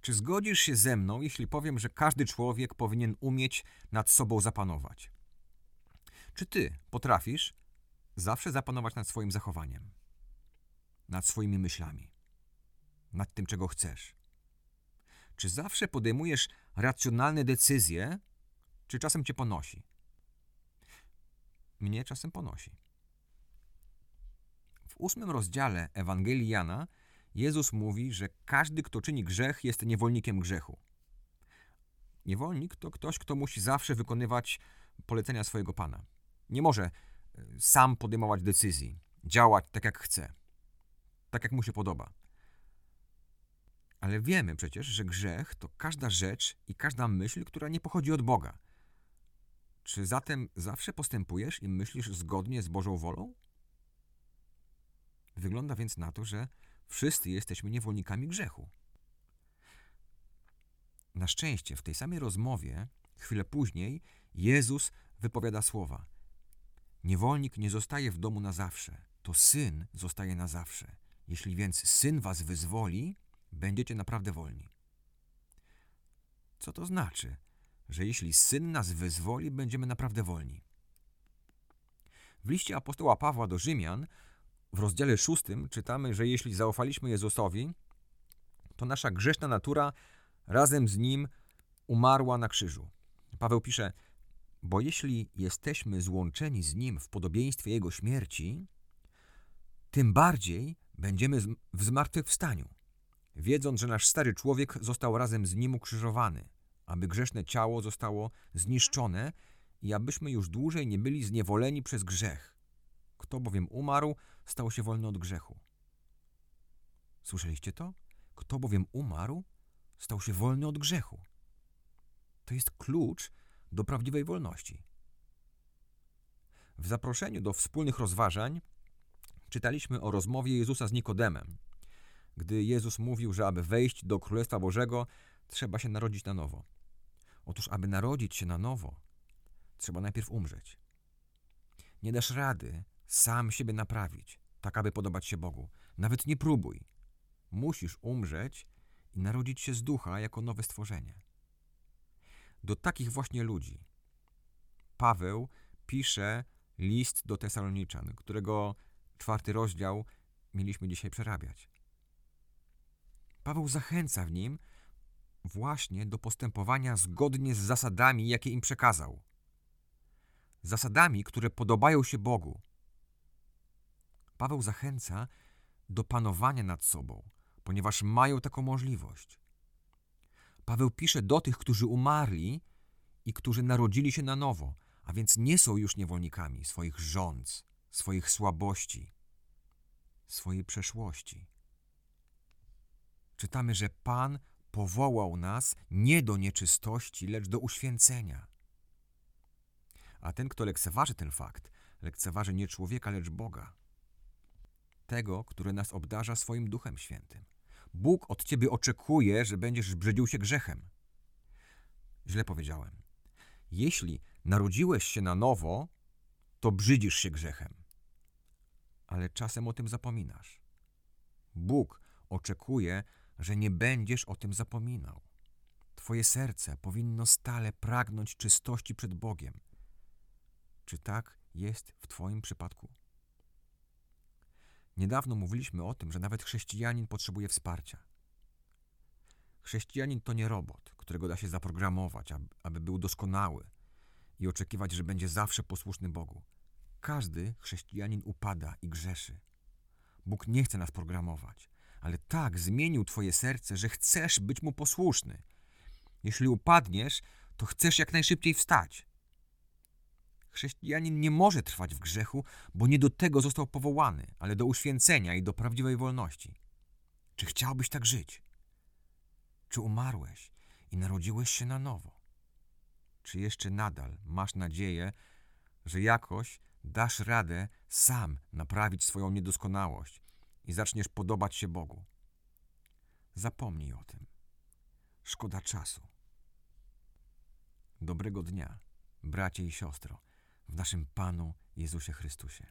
Czy zgodzisz się ze mną, jeśli powiem, że każdy człowiek powinien umieć nad sobą zapanować? Czy ty potrafisz zawsze zapanować nad swoim zachowaniem, nad swoimi myślami, nad tym, czego chcesz? Czy zawsze podejmujesz racjonalne decyzje, czy czasem cię ponosi? Mnie czasem ponosi. W ósmym rozdziale Ewangelii Jana Jezus mówi, że każdy, kto czyni grzech, jest niewolnikiem grzechu. Niewolnik to ktoś, kto musi zawsze wykonywać polecenia swojego pana. Nie może e, sam podejmować decyzji, działać tak jak chce, tak jak mu się podoba. Ale wiemy przecież, że grzech to każda rzecz i każda myśl, która nie pochodzi od Boga. Czy zatem zawsze postępujesz i myślisz zgodnie z Bożą wolą? Wygląda więc na to, że wszyscy jesteśmy niewolnikami grzechu. Na szczęście w tej samej rozmowie, chwilę później, Jezus wypowiada słowa: Niewolnik nie zostaje w domu na zawsze, to syn zostaje na zawsze. Jeśli więc syn was wyzwoli, będziecie naprawdę wolni. Co to znaczy, że jeśli syn nas wyzwoli, będziemy naprawdę wolni? W liście apostoła Pawła do Rzymian w rozdziale szóstym czytamy, że jeśli zaufaliśmy Jezusowi, to nasza grzeszna natura razem z Nim umarła na krzyżu. Paweł pisze, bo jeśli jesteśmy złączeni z Nim w podobieństwie Jego śmierci, tym bardziej będziemy w zmartwychwstaniu, wiedząc, że nasz stary człowiek został razem z Nim ukrzyżowany, aby grzeszne ciało zostało zniszczone i abyśmy już dłużej nie byli zniewoleni przez grzech. Kto bowiem umarł, stał się wolny od grzechu. Słyszeliście to? Kto bowiem umarł, stał się wolny od grzechu. To jest klucz do prawdziwej wolności. W zaproszeniu do wspólnych rozważań czytaliśmy o rozmowie Jezusa z Nikodemem, gdy Jezus mówił, że aby wejść do Królestwa Bożego, trzeba się narodzić na nowo. Otóż, aby narodzić się na nowo, trzeba najpierw umrzeć. Nie dasz rady sam siebie naprawić, tak aby podobać się Bogu. Nawet nie próbuj. Musisz umrzeć i narodzić się z ducha jako nowe stworzenie. Do takich właśnie ludzi Paweł pisze list do Tesaloniczan, którego czwarty rozdział mieliśmy dzisiaj przerabiać. Paweł zachęca w nim właśnie do postępowania zgodnie z zasadami, jakie im przekazał. Zasadami, które podobają się Bogu. Paweł zachęca do panowania nad sobą, ponieważ mają taką możliwość. Paweł pisze do tych, którzy umarli i którzy narodzili się na nowo, a więc nie są już niewolnikami swoich rządz, swoich słabości, swojej przeszłości. Czytamy, że Pan powołał nas nie do nieczystości, lecz do uświęcenia. A ten, kto lekceważy ten fakt, lekceważy nie człowieka, lecz Boga. Tego, który nas obdarza swoim Duchem Świętym. Bóg od ciebie oczekuje, że będziesz brzydził się grzechem. Źle powiedziałem. Jeśli narodziłeś się na nowo, to brzydzisz się grzechem. Ale czasem o tym zapominasz. Bóg oczekuje, że nie będziesz o tym zapominał. Twoje serce powinno stale pragnąć czystości przed Bogiem. Czy tak jest w Twoim przypadku? Niedawno mówiliśmy o tym, że nawet chrześcijanin potrzebuje wsparcia. Chrześcijanin to nie robot, którego da się zaprogramować, aby był doskonały i oczekiwać, że będzie zawsze posłuszny Bogu. Każdy chrześcijanin upada i grzeszy. Bóg nie chce nas programować, ale tak zmienił Twoje serce, że chcesz być Mu posłuszny. Jeśli upadniesz, to chcesz jak najszybciej wstać. Chrześcijanin nie może trwać w grzechu, bo nie do tego został powołany, ale do uświęcenia i do prawdziwej wolności. Czy chciałbyś tak żyć? Czy umarłeś i narodziłeś się na nowo? Czy jeszcze nadal masz nadzieję, że jakoś dasz radę sam naprawić swoją niedoskonałość i zaczniesz podobać się Bogu? Zapomnij o tym. Szkoda czasu. Dobrego dnia, bracie i siostro w naszym Panu Jezusie Chrystusie.